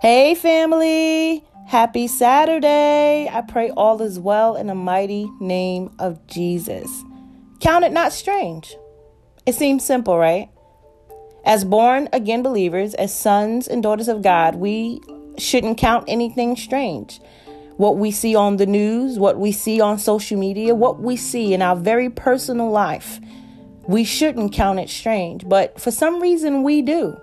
Hey, family. Happy Saturday. I pray all is well in the mighty name of Jesus. Count it not strange. It seems simple, right? As born again believers, as sons and daughters of God, we shouldn't count anything strange. What we see on the news, what we see on social media, what we see in our very personal life, we shouldn't count it strange. But for some reason, we do.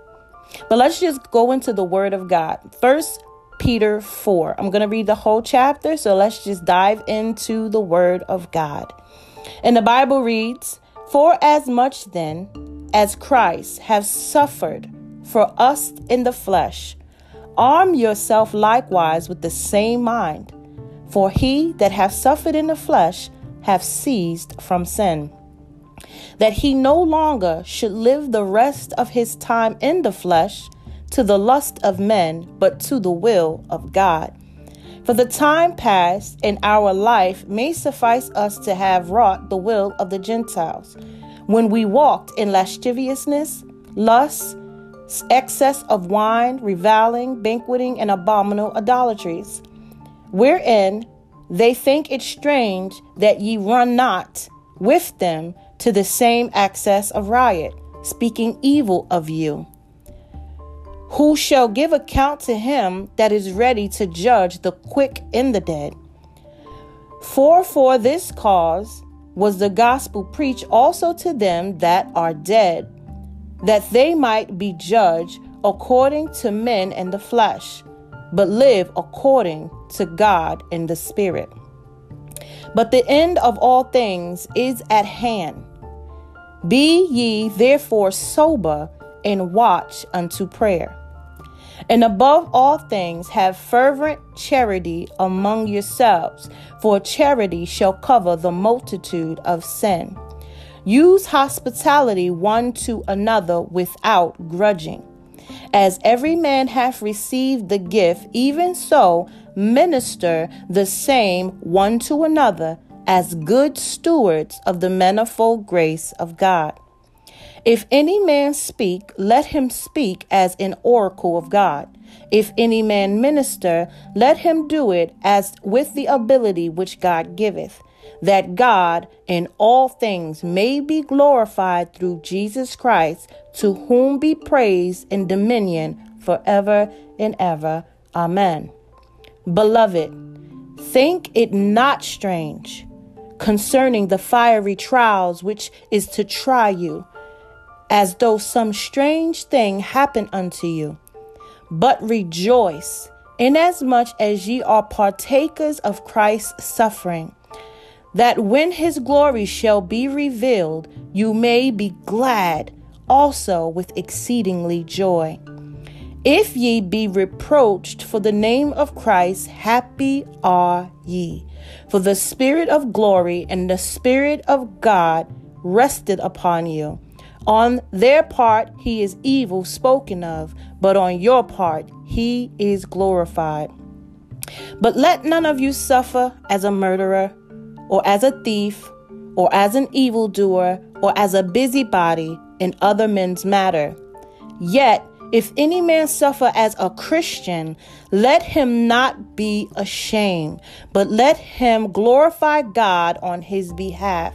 But let's just go into the Word of God. First Peter 4. I'm going to read the whole chapter, so let's just dive into the Word of God. And the Bible reads, For as much then as Christ has suffered for us in the flesh, arm yourself likewise with the same mind. For he that hath suffered in the flesh hath ceased from sin, that he no longer should live the rest of his time in the flesh to the lust of men, but to the will of God. For the time past in our life may suffice us to have wrought the will of the Gentiles, when we walked in lasciviousness, lust, excess of wine, reviling, banqueting, and abominable idolatries, wherein they think it strange that ye run not with them to the same access of riot, speaking evil of you who shall give account to him that is ready to judge the quick and the dead. For for this cause was the gospel preached also to them that are dead, that they might be judged according to men in the flesh, but live according to God in the spirit. But the end of all things is at hand. Be ye therefore sober and watch unto prayer. And above all things, have fervent charity among yourselves, for charity shall cover the multitude of sin. Use hospitality one to another without grudging. As every man hath received the gift, even so minister the same one to another as good stewards of the manifold grace of God. If any man speak, let him speak as an oracle of God. If any man minister, let him do it as with the ability which God giveth, that God in all things may be glorified through Jesus Christ, to whom be praise and dominion forever and ever. Amen. Beloved, think it not strange concerning the fiery trials which is to try you as though some strange thing happened unto you. But rejoice, inasmuch as ye are partakers of Christ's suffering, that when his glory shall be revealed, you may be glad also with exceedingly joy. If ye be reproached for the name of Christ, happy are ye. For the Spirit of glory and the Spirit of God rested upon you. On their part, he is evil spoken of, but on your part, he is glorified. But let none of you suffer as a murderer, or as a thief, or as an evildoer, or as a busybody in other men's matter. Yet, if any man suffer as a Christian, let him not be ashamed, but let him glorify God on his behalf.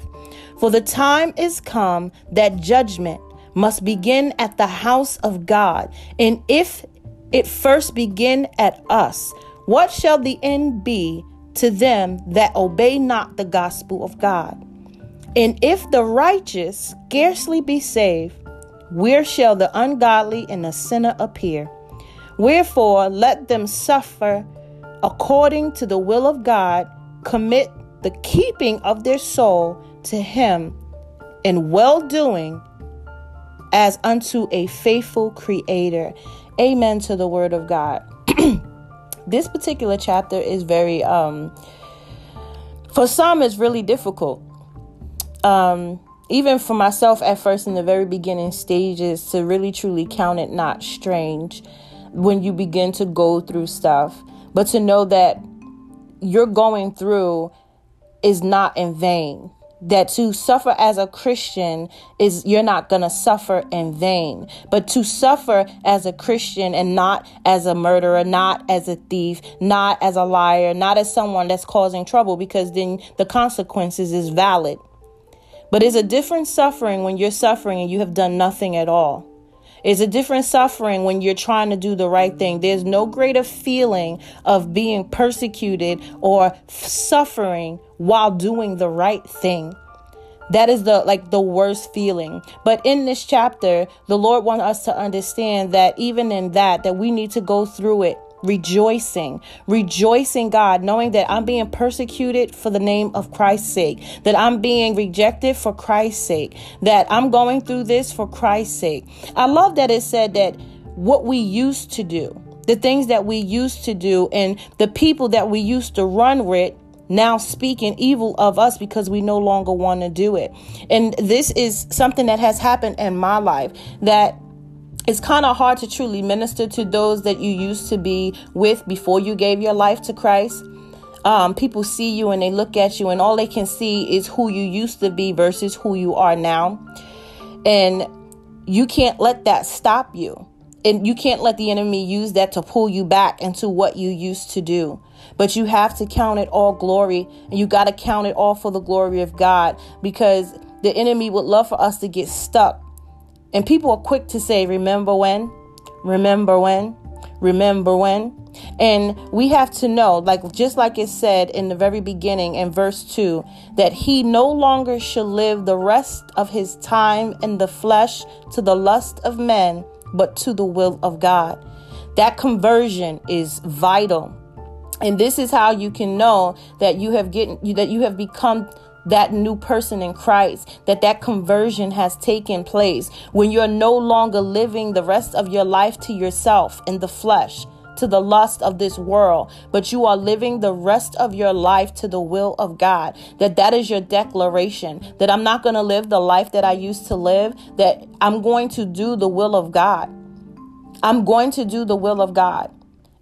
For the time is come that judgment must begin at the house of God. And if it first begin at us, what shall the end be to them that obey not the gospel of God? And if the righteous scarcely be saved, where shall the ungodly and the sinner appear? Wherefore, let them suffer according to the will of God, commit the keeping of their soul to him in well doing as unto a faithful creator. Amen to the word of God. this particular chapter is very um for some it's really difficult. Um even for myself at first in the very beginning stages to really truly count it not strange when you begin to go through stuff, but to know that you're going through is not in vain that to suffer as a Christian is you're not to suffer in vain. But to suffer as a Christian and not as a murderer, not as a thief, not as a liar, not as someone that's causing trouble, because then the consequences is valid. But it's a different suffering when you're suffering and you have done nothing at all. It's a different suffering when you're trying to do the right thing. There's no greater feeling of being persecuted or suffering while doing the right thing. That is the like the worst feeling. But in this chapter, the Lord wants us to understand that even in that that we need to go through it rejoicing, rejoicing God, knowing that I'm being persecuted for the name of Christ's sake, that I'm being rejected for Christ's sake, that I'm going through this for Christ's sake. I love that it said that what we used to do, the things that we used to do, and the people that we used to run with now speaking evil of us because we no longer want to do it. And this is something that has happened in my life that it's kind of hard to truly minister to those that you used to be with before you gave your life to Christ. Um, people see you and they look at you, and all they can see is who you used to be versus who you are now. And you can't let that stop you. And you can't let the enemy use that to pull you back into what you used to do. But you have to count it all glory, and you got to count it all for the glory of God because the enemy would love for us to get stuck and people are quick to say, remember when? Remember when? Remember when? And we have to know, like just like it said in the very beginning in verse 2, that he no longer shall live the rest of his time in the flesh to the lust of men, but to the will of God. That conversion is vital. And this is how you can know that you have getting that you have become that new person in Christ, that that conversion has taken place when you're no longer living the rest of your life to yourself in the flesh, to the lust of this world, but you are living the rest of your life to the will of God. That that is your declaration that I'm not going to live the life that I used to live, that I'm going to do the will of God. I'm going to do the will of God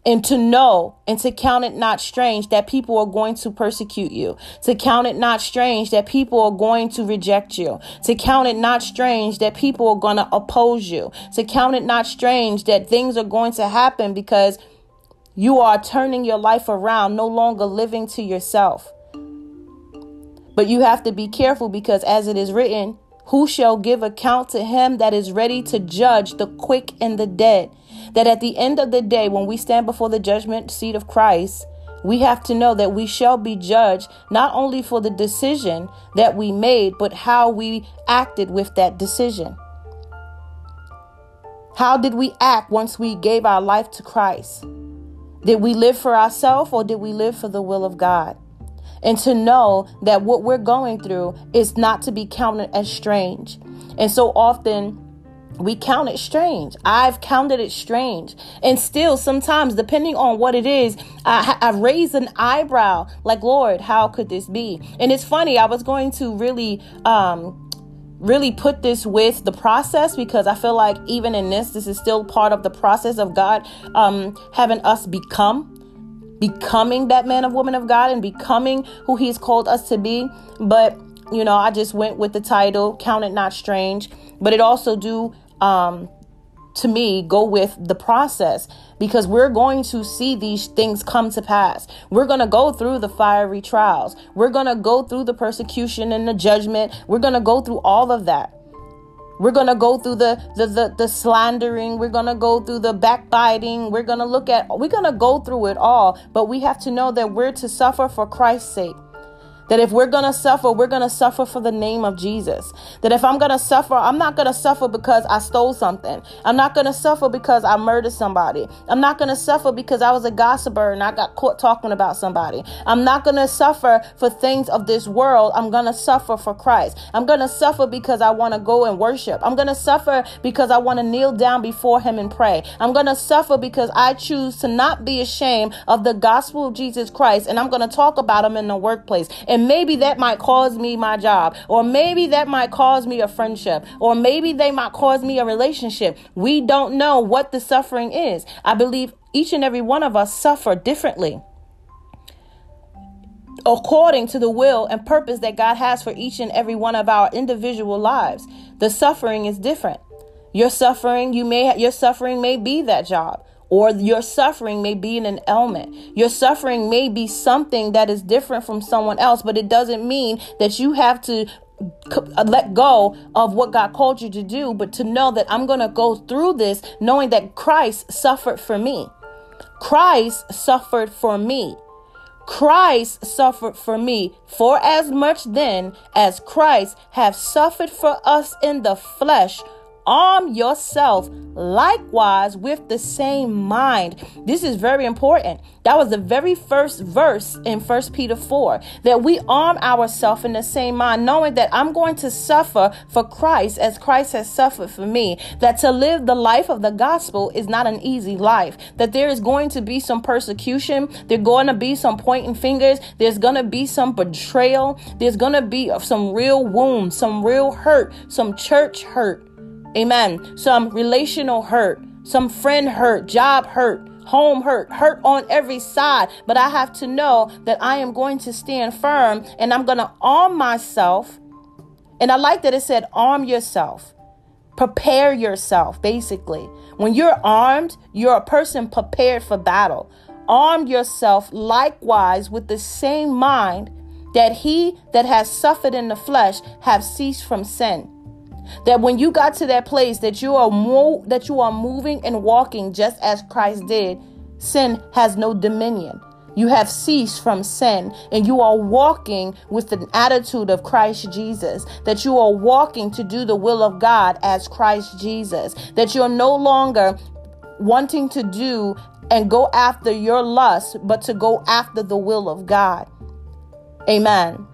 and to know and to count it not strange that people are going to persecute you, to count it not strange that people are going to reject you, to count it not strange that people are going to oppose you, to count it not strange that things are going to happen because you are turning your life around, no longer living to yourself. But you have to be careful because, as it is written, who shall give account to him that is ready to judge the quick and the dead? That at the end of the day, when we stand before the judgment seat of Christ, we have to know that we shall be judged not only for the decision that we made, but how we acted with that decision. How did we act once we gave our life to Christ? Did we live for ourselves or did we live for the will of God? And to know that what we're going through is not to be counted as strange. And so often, we count it strange. I've counted it strange. And still, sometimes, depending on what it is, I, I raise an eyebrow like, Lord, how could this be? And it's funny, I was going to really, um, really put this with the process because I feel like even in this, this is still part of the process of God um, having us become becoming that man of woman of God and becoming who he's called us to be. But you know, I just went with the title, Count It Not Strange. But it also do um, to me go with the process because we're going to see these things come to pass. We're going to go through the fiery trials. We're going to go through the persecution and the judgment. We're going to go through all of that. We're going to go through the, the the the slandering, we're going to go through the backbiting. We're going to look at we're going to go through it all, but we have to know that we're to suffer for Christ's sake. That if we're going to suffer, we're going to suffer for the name of Jesus. That if I'm going to suffer, I'm not going to suffer because I stole something. I'm not going to suffer because I murdered somebody. I'm not going to suffer because I was a gossiper and I got caught talking about somebody. I'm not going to suffer for things of this world. I'm going to suffer for Christ. I'm going to suffer because I want to go and worship. I'm going to suffer because I want to kneel down before Him and pray. I'm going to suffer because I choose to not be ashamed of the gospel of Jesus Christ and I'm going to talk about Him in the workplace. And and maybe that might cause me my job, or maybe that might cause me a friendship, or maybe they might cause me a relationship. We don't know what the suffering is. I believe each and every one of us suffer differently. according to the will and purpose that God has for each and every one of our individual lives. The suffering is different. Your suffering, you may your suffering may be that job or your suffering may be in an ailment. Your suffering may be something that is different from someone else, but it doesn't mean that you have to uh, let go of what God called you to do, but to know that I'm going to go through this knowing that Christ suffered for me. Christ suffered for me. Christ suffered for me, for as much then as Christ have suffered for us in the flesh, arm yourself likewise with the same mind. This is very important. That was the very first verse in First Peter 4 that we arm ourselves in the same mind, knowing that I'm going to suffer for Christ as Christ has suffered for me. That to live the life of the gospel is not an easy life, that there is going to be some persecution, there's going to be some pointing fingers, there's going to be some betrayal, there's going to be some real wounds, some real hurt, some church hurt Amen. Some relational hurt, some friend hurt, job hurt, home hurt, hurt on every side. But I have to know that I am going to stand firm and I'm going to arm myself. And I like that it said, arm yourself, prepare yourself, basically. When you're armed, you're a person prepared for battle. Arm yourself likewise with the same mind that he that has suffered in the flesh have ceased from sin that when you got to that place that you are that you are moving and walking just as Christ did, sin has no dominion. You have ceased from sin and you are walking with an attitude of Christ Jesus. That you are walking to do the will of God as Christ Jesus. That you're no longer wanting to do and go after your lust, but to go after the will of God. Amen.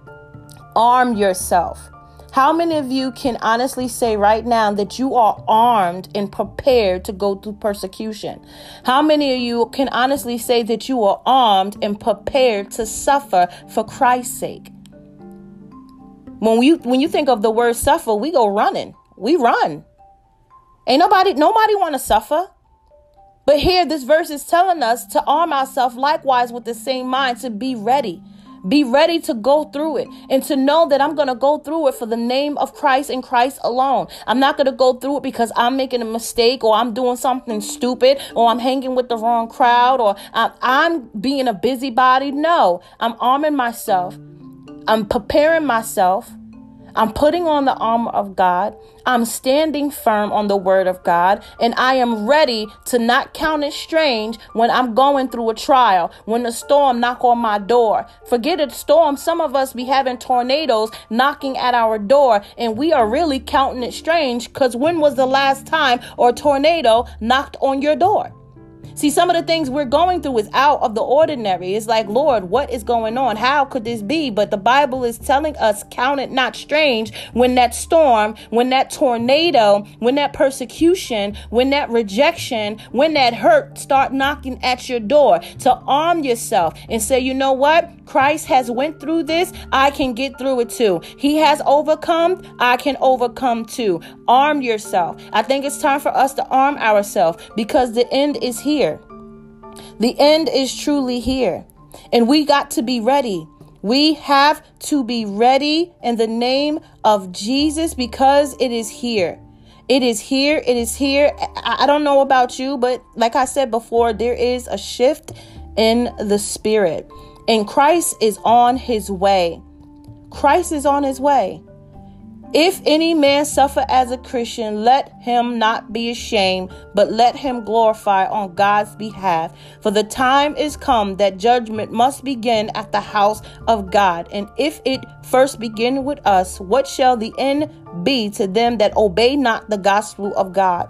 Arm yourself. How many of you can honestly say right now that you are armed and prepared to go through persecution? How many of you can honestly say that you are armed and prepared to suffer for Christ's sake? When you when you think of the word suffer, we go running. We run. Ain't nobody nobody want to suffer. But here this verse is telling us to arm ourselves likewise with the same mind to be ready be ready to go through it and to know that I'm going to go through it for the name of Christ and Christ alone. I'm not going to go through it because I'm making a mistake or I'm doing something stupid or I'm hanging with the wrong crowd or I'm being a busybody. No, I'm arming myself. I'm preparing myself I'm putting on the armor of God. I'm standing firm on the word of God. And I am ready to not count it strange when I'm going through a trial, when the storm knock on my door. Forget a storm. Some of us be having tornadoes knocking at our door. And we are really counting it strange because when was the last time a tornado knocked on your door? See, some of the things we're going through is out of the ordinary. It's like, Lord, what is going on? How could this be? But the Bible is telling us, count it not strange when that storm, when that tornado, when that persecution, when that rejection, when that hurt start knocking at your door to arm yourself and say, you know what? Christ has went through this. I can get through it too. He has overcome. I can overcome too. Arm yourself. I think it's time for us to arm ourselves because the end is here. The end is truly here. And we got to be ready. We have to be ready in the name of Jesus because it is here. It is here. It is here. I don't know about you, but like I said before, there is a shift in the spirit. And Christ is on his way. Christ is on his way. If any man suffer as a Christian, let him not be ashamed, but let him glorify on God's behalf. For the time is come that judgment must begin at the house of God. And if it first begin with us, what shall the end be to them that obey not the gospel of God?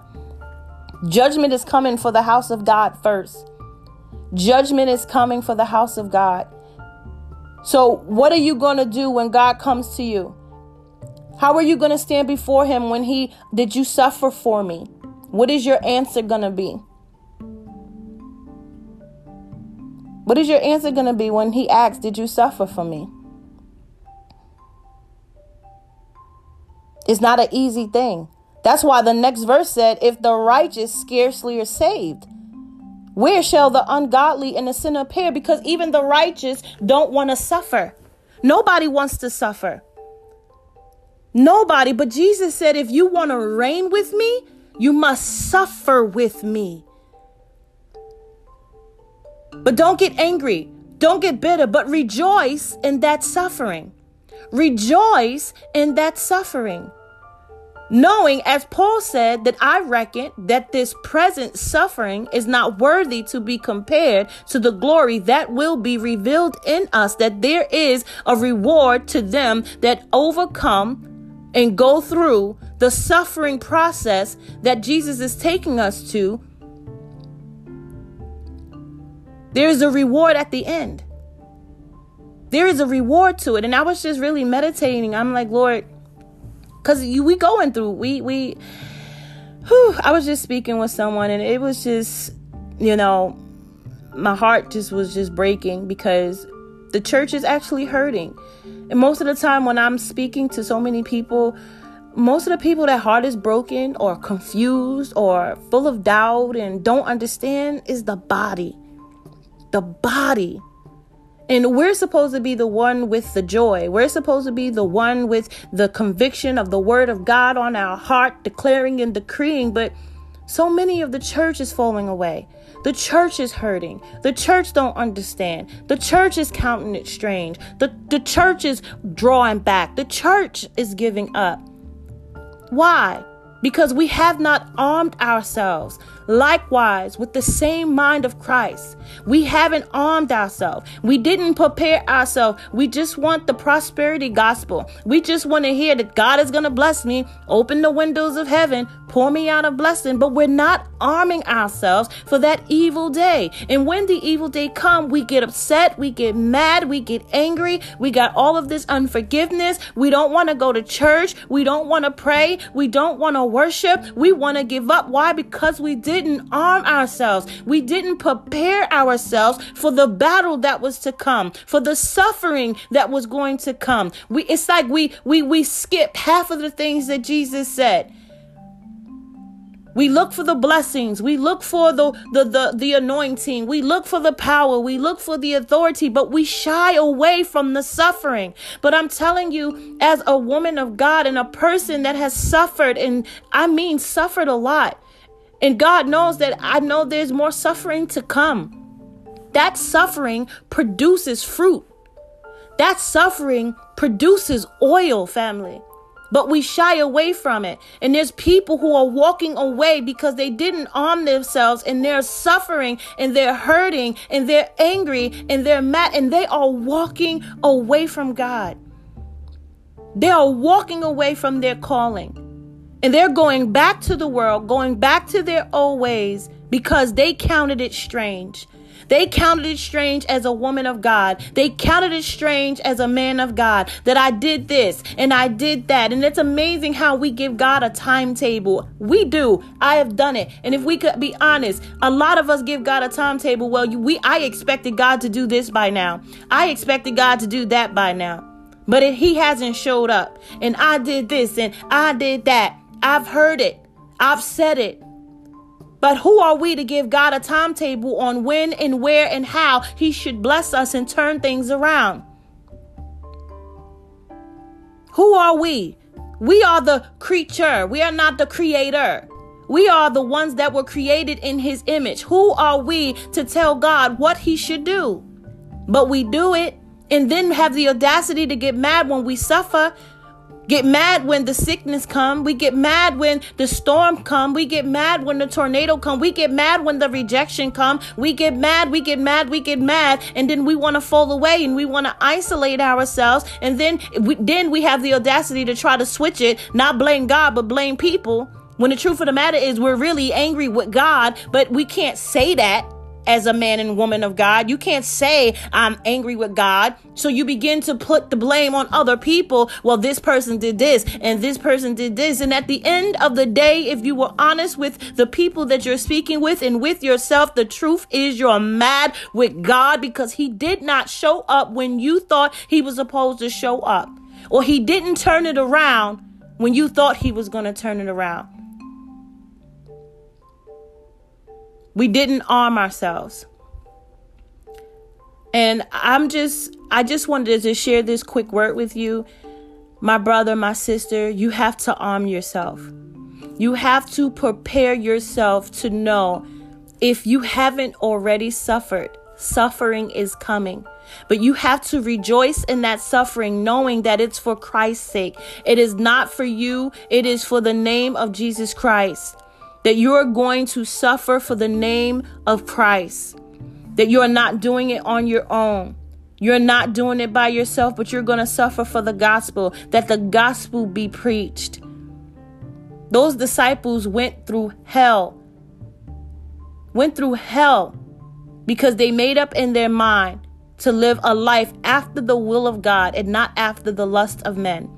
Judgment is coming for the house of God first. Judgment is coming for the house of God. So, what are you going to do when God comes to you? How are you going to stand before him when he did you suffer for me? What is your answer going to be? What is your answer going to be when he asks, Did you suffer for me? It's not an easy thing. That's why the next verse said, If the righteous scarcely are saved. Where shall the ungodly and the sinner appear? Because even the righteous don't want to suffer. Nobody wants to suffer. Nobody. But Jesus said, if you want to reign with me, you must suffer with me. But don't get angry. Don't get bitter, but rejoice in that suffering. Rejoice in that suffering. Knowing, as Paul said, that I reckon that this present suffering is not worthy to be compared to the glory that will be revealed in us, that there is a reward to them that overcome and go through the suffering process that Jesus is taking us to. There is a reward at the end. There is a reward to it. And I was just really meditating. I'm like, Lord, because we going through we we whew, i was just speaking with someone and it was just you know my heart just was just breaking because the church is actually hurting and most of the time when i'm speaking to so many people most of the people that heart is broken or confused or full of doubt and don't understand is the body the body and we're supposed to be the one with the joy. We're supposed to be the one with the conviction of the word of God on our heart, declaring and decreeing. But so many of the church is falling away. The church is hurting. The church don't understand. The church is counting it strange. The, the church is drawing back. The church is giving up. Why? Because we have not armed ourselves Likewise, with the same mind of Christ, we haven't armed ourselves. We didn't prepare ourselves. We just want the prosperity gospel. We just want to hear that God is going to bless me, open the windows of heaven, pour me out a blessing, but we're not arming ourselves for that evil day. And when the evil day come, we get upset, we get mad, we get angry. We got all of this unforgiveness. We don't want to go to church. We don't want to pray. We don't want to worship. We want to give up. Why? Because we didn't arm ourselves. We didn't prepare ourselves for the battle that was to come, for the suffering that was going to come. We it's like we we we skip half of the things that Jesus said. We look for the blessings. We look for the, the, the, the anointing. We look for the power. We look for the authority, but we shy away from the suffering. But I'm telling you, as a woman of God and a person that has suffered, and I mean suffered a lot, and God knows that I know there's more suffering to come. That suffering produces fruit. That suffering produces oil, family but we shy away from it. And there's people who are walking away because they didn't arm themselves and they're suffering and they're hurting and they're angry and they're mad and they are walking away from God. They are walking away from their calling. And they're going back to the world, going back to their old ways because they counted it strange. They counted it strange as a woman of God. They counted it strange as a man of God that I did this and I did that. And it's amazing how we give God a timetable. We do. I have done it. And if we could be honest, a lot of us give God a timetable. Well, we I expected God to do this by now. I expected God to do that by now. But if he hasn't showed up and I did this and I did that, I've heard it. I've said it. But who are we to give God a timetable on when and where and how He should bless us and turn things around? Who are we? We are the creature, we are not the creator. We are the ones that were created in His image. Who are we to tell God what He should do? But we do it and then have the audacity to get mad when we suffer get mad when the sickness come. We get mad when the storm come. We get mad when the tornado come. We get mad when the rejection come. We get mad we get mad we get mad. And then we want to fall away and we want to isolate ourselves. And then we, then we have the audacity to try to switch it not blame god but blame people. When the truth of the matter is we're really angry with god but we can't say that as a man and woman of God. You can't say, I'm angry with God. So you begin to put the blame on other people. Well, this person did this and this person did this. And at the end of the day, if you were honest with the people that you're speaking with and with yourself, the truth is you're mad with God because he did not show up when you thought he was supposed to show up. Or he didn't turn it around when you thought he was going to turn it around. We didn't arm ourselves. And I'm just, I just wanted to share this quick word with you. My brother, my sister, you have to arm yourself. You have to prepare yourself to know if you haven't already suffered, suffering is coming. But you have to rejoice in that suffering, knowing that it's for Christ's sake. It is not for you, it is for the name of Jesus Christ. That you are going to suffer for the name of Christ that you are not doing it on your own. You're not doing it by yourself, but you're going to suffer for the gospel, that the gospel be preached. Those disciples went through hell, went through hell because they made up in their mind to live a life after the will of God and not after the lust of men.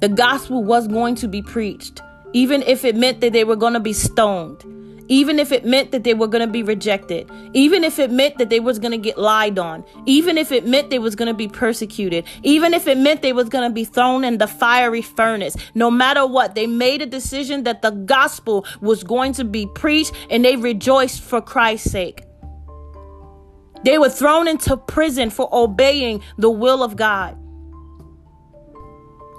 The gospel was going to be preached, even if it meant that they were going to be stoned even if it meant that they were going to be rejected, even if it meant that they was going to get lied on, even if it meant they was going to be persecuted, even if it meant they was going to be thrown in the fiery furnace. No matter what, they made a decision that the gospel was going to be preached and they rejoiced for Christ's sake. They were thrown into prison for obeying the will of God.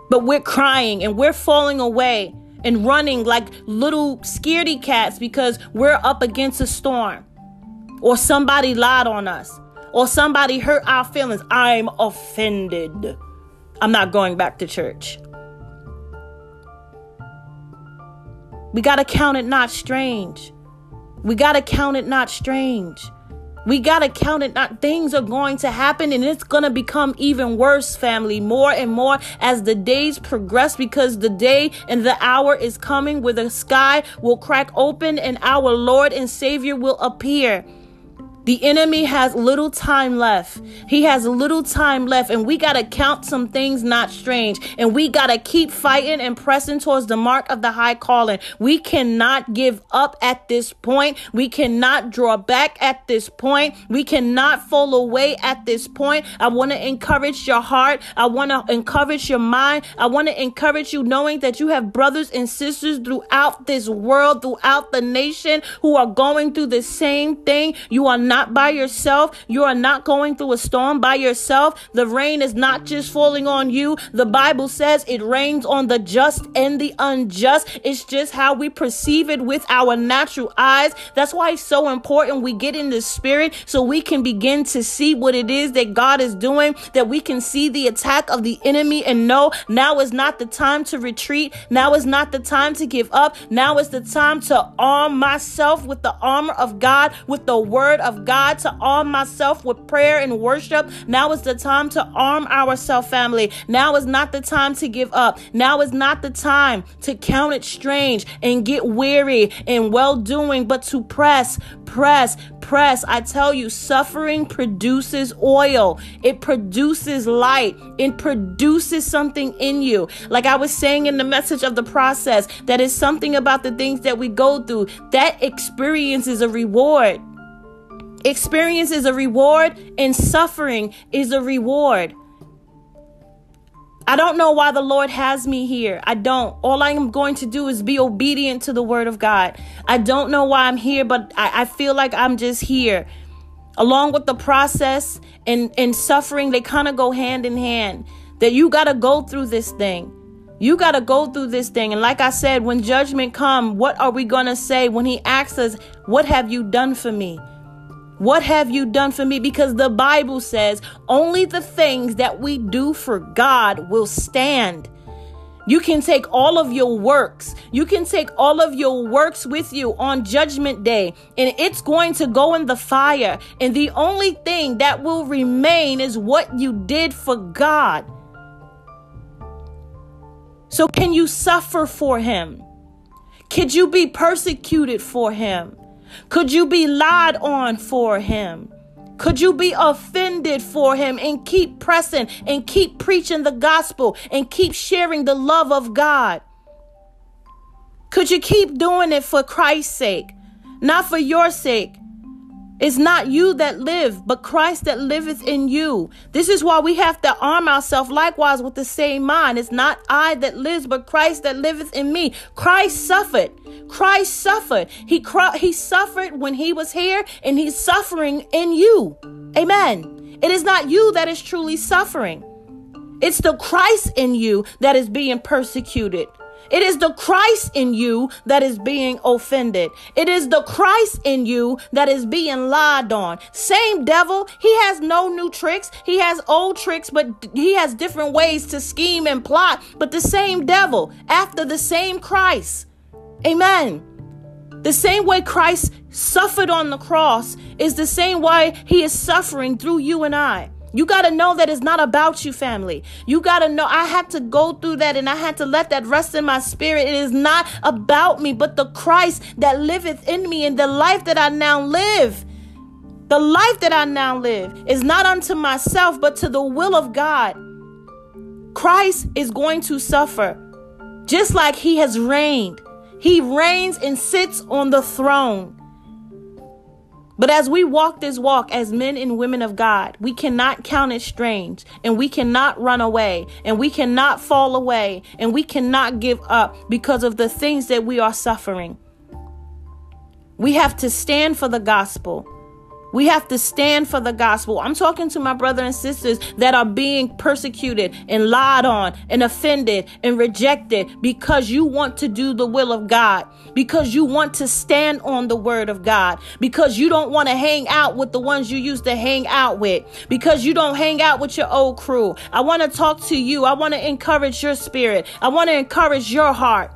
But we're crying and we're falling away and running like little scaredy cats because we're up against a storm or somebody lied on us or somebody hurt our feelings. I'm offended. I'm not going back to church. We got to count it not strange. We got to count it not strange. We got to count it. Not things are going to happen and it's going to become even worse, family, more and more as the days progress because the day and the hour is coming where the sky will crack open and our Lord and Savior will appear. The enemy has little time left. He has little time left, and we got to count some things not strange. And we got to keep fighting and pressing towards the mark of the high calling. We cannot give up at this point. We cannot draw back at this point. We cannot fall away at this point. I want to encourage your heart. I want to encourage your mind. I want to encourage you knowing that you have brothers and sisters throughout this world, throughout the nation who are going through the same thing. You are not by yourself. You are not going through a storm by yourself. The rain is not just falling on you. The Bible says it rains on the just and the unjust. It's just how we perceive it with our natural eyes. That's why it's so important we get in the spirit so we can begin to see what it is that God is doing, that we can see the attack of the enemy and know now is not the time to retreat. Now is not the time to give up. Now is the time to arm myself with the armor of God, with the word of God, to arm myself with prayer and worship. Now is the time to arm ourselves, family. Now is not the time to give up. Now is not the time to count it strange and get weary and well doing, but to press, press, press. I tell you, suffering produces oil, it produces light, it produces something in you. Like I was saying in the message of the process, that is something about the things that we go through. That experience is a reward. Experience is a reward, and suffering is a reward. I don't know why the Lord has me here. I don't. All I am going to do is be obedient to the word of God. I don't know why I'm here, but I, I feel like I'm just here. Along with the process and, and suffering, they kind of go hand in hand. That you got to go through this thing. You got to go through this thing. And like I said, when judgment come, what are we going to say when he asks us, what have you done for me? What have you done for me? Because the Bible says only the things that we do for God will stand. You can take all of your works. You can take all of your works with you on judgment day and it's going to go in the fire. And the only thing that will remain is what you did for God. So can you suffer for him? Could you be persecuted for him? Could you be lied on for him? Could you be offended for him and keep pressing and keep preaching the gospel and keep sharing the love of God? Could you keep doing it for Christ's sake, not for your sake? It's not you that live, but Christ that liveth in you. This is why we have to arm ourselves likewise with the same mind. It's not I that lives, but Christ that liveth in me. Christ suffered. Christ suffered. He he suffered when he was here, and he's suffering in you. Amen. It is not you that is truly suffering. It's the Christ in you that is being persecuted. It is the Christ in you that is being offended. It is the Christ in you that is being lied on. Same devil. He has no new tricks. He has old tricks, but he has different ways to scheme and plot. But the same devil after the same Christ. Amen. The same way Christ suffered on the cross is the same way he is suffering through you and I. You got to know that it's not about you, family. You got to know I had to go through that and I had to let that rest in my spirit. It is not about me, but the Christ that liveth in me and the life that I now live. The life that I now live is not unto myself, but to the will of God. Christ is going to suffer just like he has reigned. He reigns and sits on the throne. But as we walk this walk as men and women of God, we cannot count it strange and we cannot run away and we cannot fall away and we cannot give up because of the things that we are suffering. We have to stand for the gospel. We have to stand for the gospel. I'm talking to my brothers and sisters that are being persecuted and lied on and offended and rejected because you want to do the will of God, because you want to stand on the word of God, because you don't want to hang out with the ones you used to hang out with, because you don't hang out with your old crew. I want to talk to you. I want to encourage your spirit. I want to encourage your heart.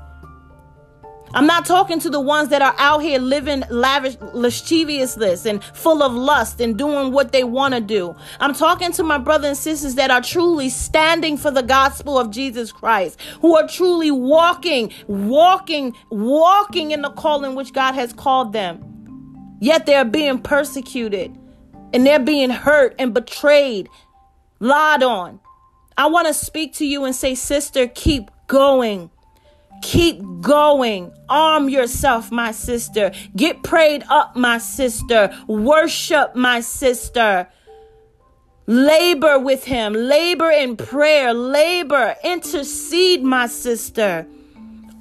I'm not talking to the ones that are out here living lavish, lasciviousness and full of lust and doing what they want to do. I'm talking to my brothers and sisters that are truly standing for the gospel of Jesus Christ, who are truly walking, walking, walking in the calling which God has called them. Yet they're being persecuted and they're being hurt and betrayed, lied on. I want to speak to you and say, sister, keep going. Keep going. Arm yourself, my sister. Get prayed up, my sister. Worship, my sister. Labor with him. Labor in prayer. Labor. Intercede, my sister.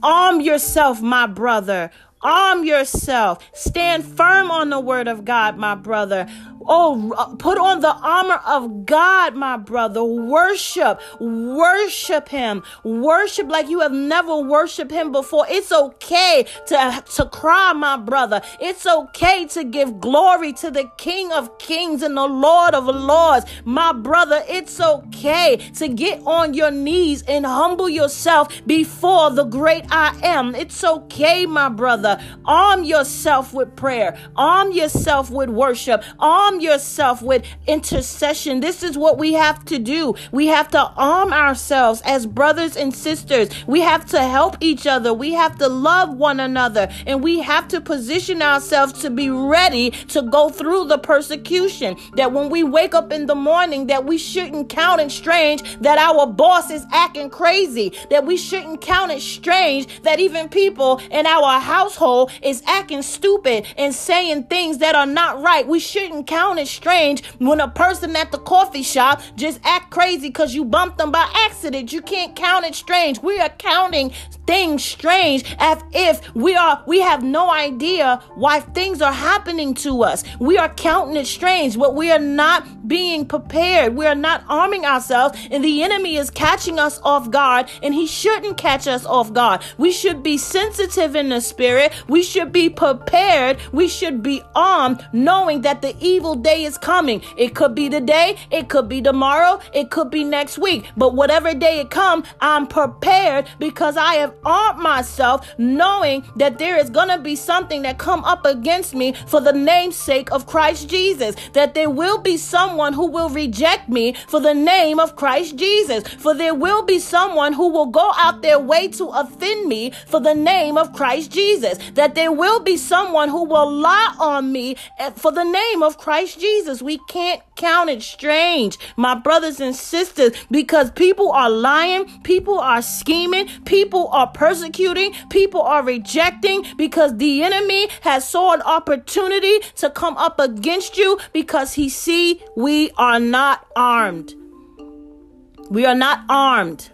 Arm yourself, my brother. Arm yourself. Stand firm on the word of God, my brother. Oh, put on the armor of God, my brother. Worship, worship Him. Worship like you have never worshiped Him before. It's okay to, to cry, my brother. It's okay to give glory to the King of Kings and the Lord of Lords, my brother. It's okay to get on your knees and humble yourself before the great I am. It's okay, my brother. Arm yourself with prayer, arm yourself with worship, arm yourself with intercession. This is what we have to do. We have to arm ourselves as brothers and sisters. We have to help each other. We have to love one another. And we have to position ourselves to be ready to go through the persecution. That when we wake up in the morning, that we shouldn't count it strange that our boss is acting crazy. That we shouldn't count it strange that even people in our household is acting stupid and saying things that are not right. We shouldn't count count it strange when a person at the coffee shop just act crazy because you bumped them by accident. You can't count it strange. We are counting things strange as if we are we have no idea why things are happening to us. We are counting it strange, but we are not being prepared. We are not arming ourselves, and the enemy is catching us off guard, and he shouldn't catch us off guard. We should be sensitive in the spirit. We should be prepared. We should be armed, knowing that the evil day is coming. It could be today, it could be tomorrow, it could be next week. But whatever day it come, I'm prepared because I have armed myself knowing that there is to be something that come up against me for the namesake of Christ Jesus. That there will be someone who will reject me for the name of Christ Jesus. For there will be someone who will go out their way to offend me for the name of Christ Jesus. That there will be someone who will lie on me for the name of Christ Jesus. We can't count it strange, my brothers and sisters, because people are lying, people are scheming, people are persecuting, people are rejecting because the enemy has saw an opportunity to come up against you because he see we are not armed. We are not armed.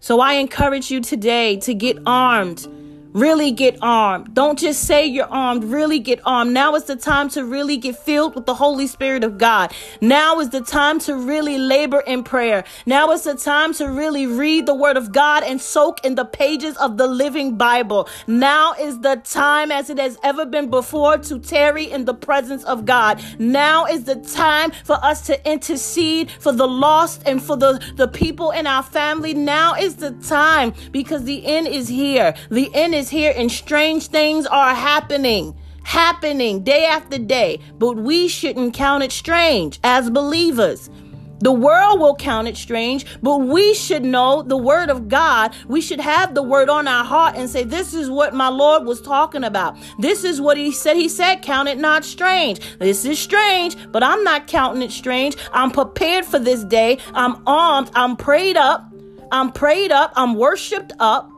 So I encourage you today to get armed Really get armed. Don't just say you're armed, really get armed. Now is the time to really get filled with the Holy Spirit of God. Now is the time to really labor in prayer. Now is the time to really read the Word of God and soak in the pages of the living Bible. Now is the time, as it has ever been before, to tarry in the presence of God. Now is the time for us to intercede for the lost and for the, the people in our family. Now is the time because the end is here. The end is is here and strange things are happening, happening day after day. But we shouldn't count it strange as believers. The world will count it strange, but we should know the word of God. We should have the word on our heart and say, This is what my Lord was talking about. This is what he said. He said, Count it not strange. This is strange, but I'm not counting it strange. I'm prepared for this day. I'm armed. I'm prayed up. I'm prayed up. I'm worshiped up.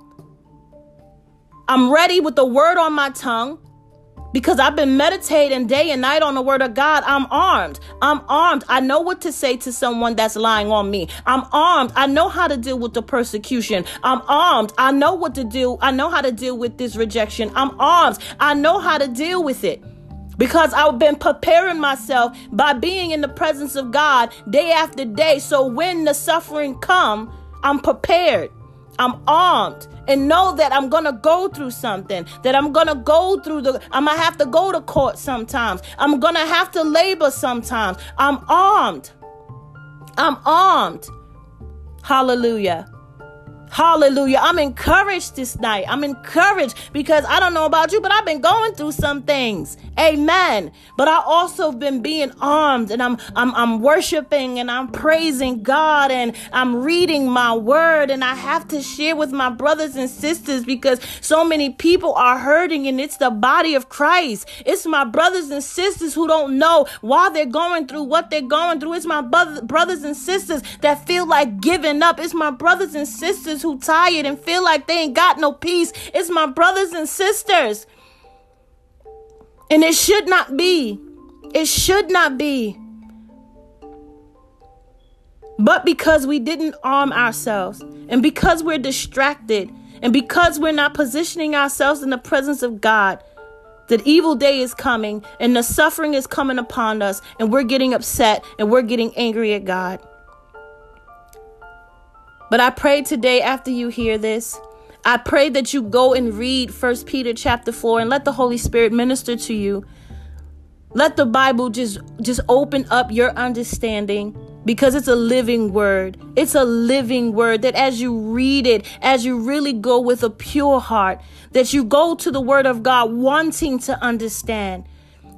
I'm ready with the word on my tongue because I've been meditating day and night on the word of God. I'm armed. I'm armed. I know what to say to someone that's lying on me. I'm armed. I know how to deal with the persecution. I'm armed. I know what to do. I know how to deal with this rejection. I'm armed. I know how to deal with it. Because I've been preparing myself by being in the presence of God day after day. So when the suffering come, I'm prepared. I'm armed and know that I'm gonna go through something, that I'm gonna go through the, I'm gonna have to go to court sometimes, I'm gonna have to labor sometimes. I'm armed. I'm armed. Hallelujah. Hallelujah. I'm encouraged this night. I'm encouraged because I don't know about you, but I've been going through some things. Amen. But I also have been being armed and I'm I'm I'm worshiping and I'm praising God and I'm reading my word and I have to share with my brothers and sisters because so many people are hurting and it's the body of Christ. It's my brothers and sisters who don't know why they're going through what they're going through. It's my brothers and sisters that feel like giving up. It's my brothers and sisters who tired and feel like they ain't got no peace. It's my brothers and sisters. And it should not be. It should not be. But because we didn't arm ourselves, and because we're distracted, and because we're not positioning ourselves in the presence of God, that evil day is coming and the suffering is coming upon us, and we're getting upset and we're getting angry at God. But I pray today after you hear this, I pray that you go and read 1 Peter chapter 4 and let the Holy Spirit minister to you. Let the Bible just just open up your understanding because it's a living word. It's a living word that as you read it, as you really go with a pure heart, that you go to the word of God wanting to understand.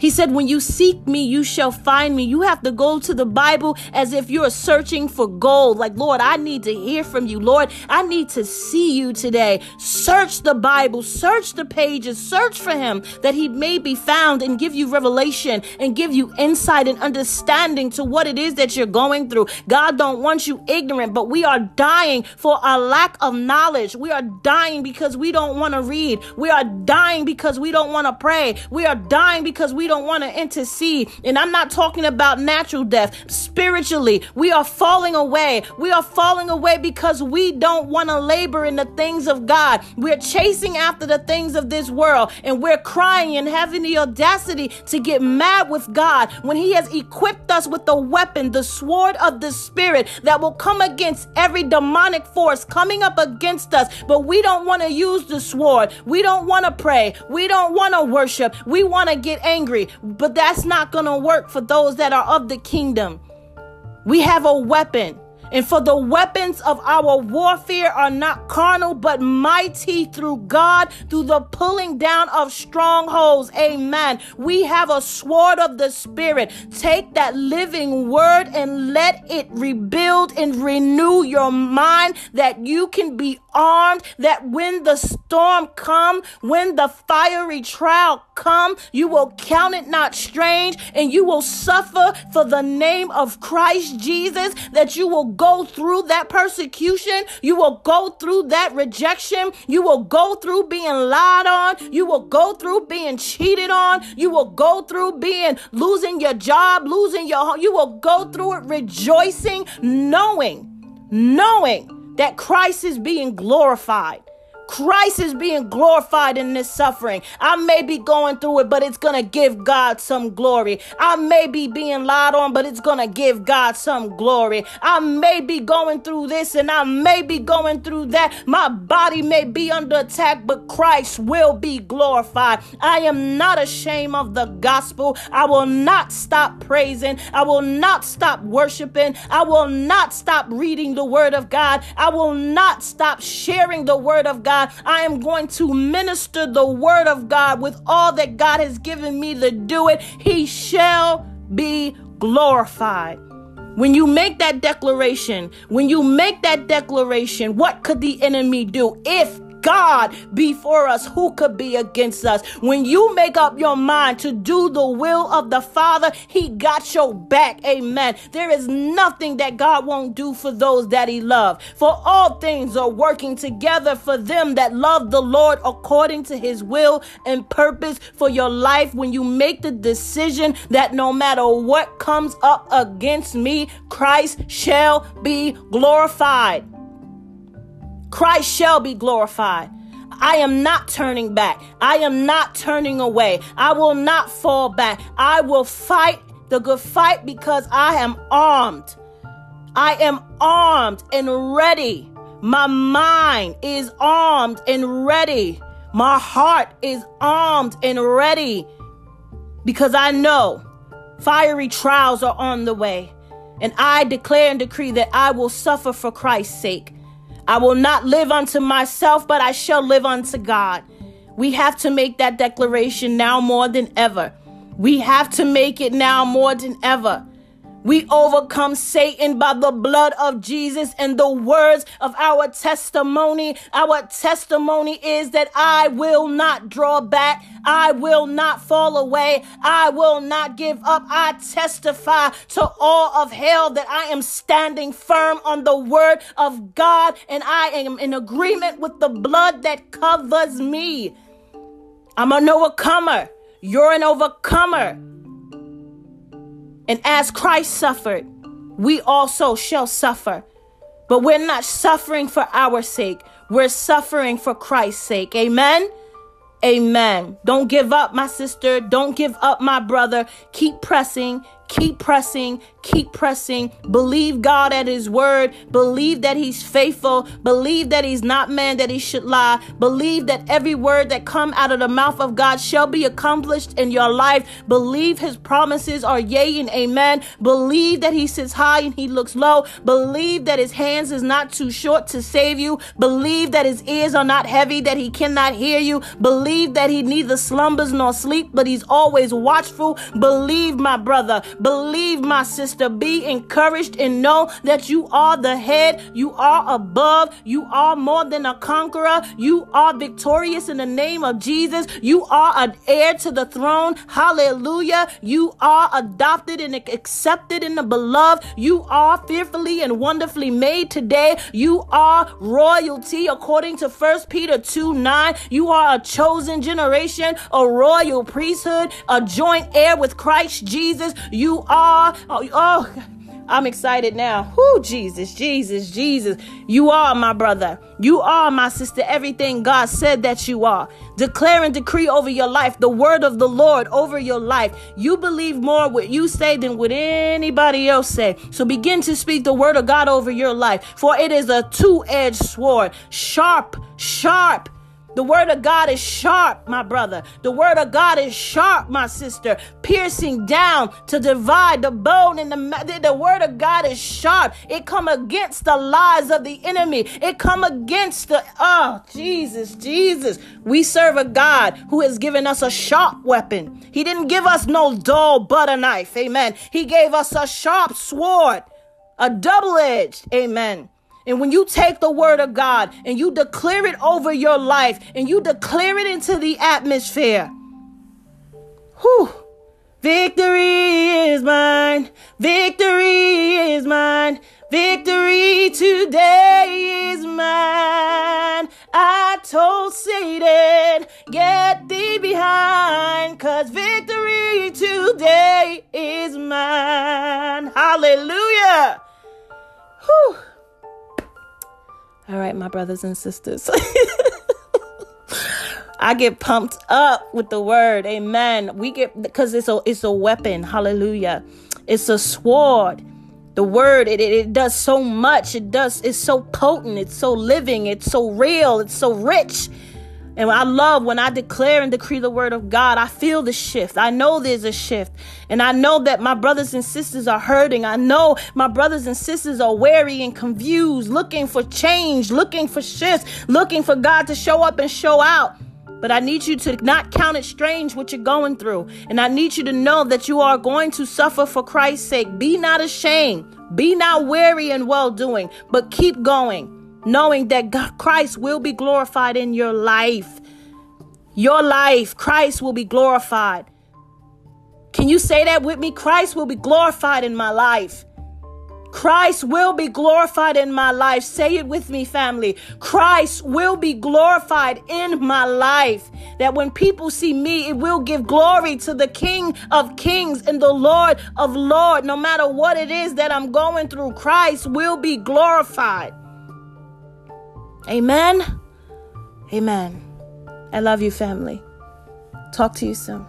He said, When you seek me, you shall find me. You have to go to the Bible as if you're searching for gold. Like, Lord, I need to hear from you. Lord, I need to see you today. Search the Bible, search the pages, search for him that he may be found and give you revelation and give you insight and understanding to what it is that you're going through. God don't want you ignorant, but we are dying for a lack of knowledge. We are dying because we don't want to read. We are dying because we don't want to pray. We are dying because we don't don't want to intercede. And I'm not talking about natural death. Spiritually, we are falling away. We are falling away because we don't want to labor in the things of God. We're chasing after the things of this world and we're crying and having the audacity to get mad with God when He has equipped us with the weapon, the sword of the Spirit that will come against every demonic force coming up against us. But we don't want to use the sword. We don't want to pray. We don't want to worship. We want to get angry but that's not going to work for those that are of the kingdom. We have a weapon. And for the weapons of our warfare are not carnal, but mighty through God, through the pulling down of strongholds. Amen. We have a sword of the Spirit. Take that living word and let it rebuild and renew your mind that you can be armed, that when the storm come, when the fiery trial come, you will count it not strange and you will suffer for the name of Christ Jesus, that you will go through that persecution, you will go through that rejection, you will go through being lied on, you will go through being cheated on, you will go through being losing your job, losing your home, you will go through it rejoicing, knowing, knowing that Christ is being glorified. Christ is being glorified in this suffering. I may be going through it, but it's going to give God some glory. I may be being lied on, but it's going to give God some glory. I may be going through this and I may be going through that. My body may be under attack, but Christ will be glorified. I am not ashamed of the gospel. I will not stop praising. I will not stop worshiping. I will not stop reading the word of God. I will not stop sharing the word of God. God. I am going to minister the word of God with all that God has given me to do it. He shall be glorified. When you make that declaration, when you make that declaration, what could the enemy do if God be for us, who could be against us? When you make up your mind to do the will of the Father, He got your back. Amen. There is nothing that God won't do for those that He loves. For all things are working together for them that love the Lord according to His will and purpose for your life. When you make the decision that no matter what comes up against me, Christ shall be glorified. Christ shall be glorified. I am not turning back. I am not turning away. I will not fall back. I will fight the good fight because I am armed. I am armed and ready. My mind is armed and ready. My heart is armed and ready because I know fiery trials are on the way. And I declare and decree that I will suffer for Christ's sake. I will not live unto myself, but I shall live unto God. We have to make that declaration now more than ever. We have to make it now more than ever. We overcome Satan by the blood of Jesus and the words of our testimony. Our testimony is that I will not draw back. I will not fall away. I will not give up. I testify to all of hell that I am standing firm on the word of God and I am in agreement with the blood that covers me. I'm an overcomer. You're an overcomer. And as Christ suffered, we also shall suffer. But we're not suffering for our sake. We're suffering for Christ's sake. Amen. Amen. Don't give up, my sister. Don't give up, my brother. Keep pressing. Keep pressing, keep pressing. Believe God at His word. Believe that He's faithful. Believe that He's not man that He should lie. Believe that every word that come out of the mouth of God shall be accomplished in your life. Believe His promises are yea and amen. Believe that He sits high and He looks low. Believe that His hands is not too short to save you. Believe that His ears are not heavy that He cannot hear you. Believe that He neither slumbers nor sleep, but He's always watchful. Believe, my brother. Believe, my sister. Be encouraged and know that you are the head. You are above. You are more than a conqueror. You are victorious in the name of Jesus. You are an heir to the throne. Hallelujah. You are adopted and accepted in the beloved. You are fearfully and wonderfully made today. You are royalty according to 1 Peter 2 9. You are a chosen generation, a royal priesthood, a joint heir with Christ Jesus. You you are. Oh, oh I'm excited now. Whoo, Jesus, Jesus, Jesus. You are my brother. You are my sister. Everything God said that you are. Declare and decree over your life the word of the Lord over your life. You believe more what you say than what anybody else say. So begin to speak the word of God over your life. For it is a two-edged sword, sharp, sharp The word of God is sharp, my brother. The word of God is sharp, my sister, piercing down to divide the bone and the the word of God is sharp. It come against the lies of the enemy. It come against the oh Jesus, Jesus. We serve a God who has given us a sharp weapon. He didn't give us no dull butter knife. Amen. He gave us a sharp sword, a double-edged. Amen. And when you take the word of God and you declare it over your life and you declare it into the atmosphere, whew, victory is mine, victory is mine, victory today is mine. I told Satan, get thee behind, cause victory today is mine. Hallelujah. Whew. All right, my brothers and sisters. I get pumped up with the word. Amen. We get because it's a it's a weapon. Hallelujah. It's a sword. The word it, it, it does so much. It does it's so potent. It's so living. It's so real. It's so rich. And I love when I declare and decree the word of God, I feel the shift. I know there's a shift. And I know that my brothers and sisters are hurting. I know my brothers and sisters are weary and confused, looking for change, looking for shifts, looking for God to show up and show out. But I need you to not count it strange what you're going through. And I need you to know that you are going to suffer for Christ's sake. Be not ashamed. Be not weary in well doing, but keep going knowing that God, Christ will be glorified in your life. Your life, Christ will be glorified. Can you say that with me? Christ will be glorified in my life. Christ will be glorified in my life. Say it with me, family. Christ will be glorified in my life. That when people see me, it will give glory to the King of Kings and the Lord of Lords. No matter what it is that I'm going through, Christ will be glorified. Amen. Amen. I love you, family. Talk to you soon.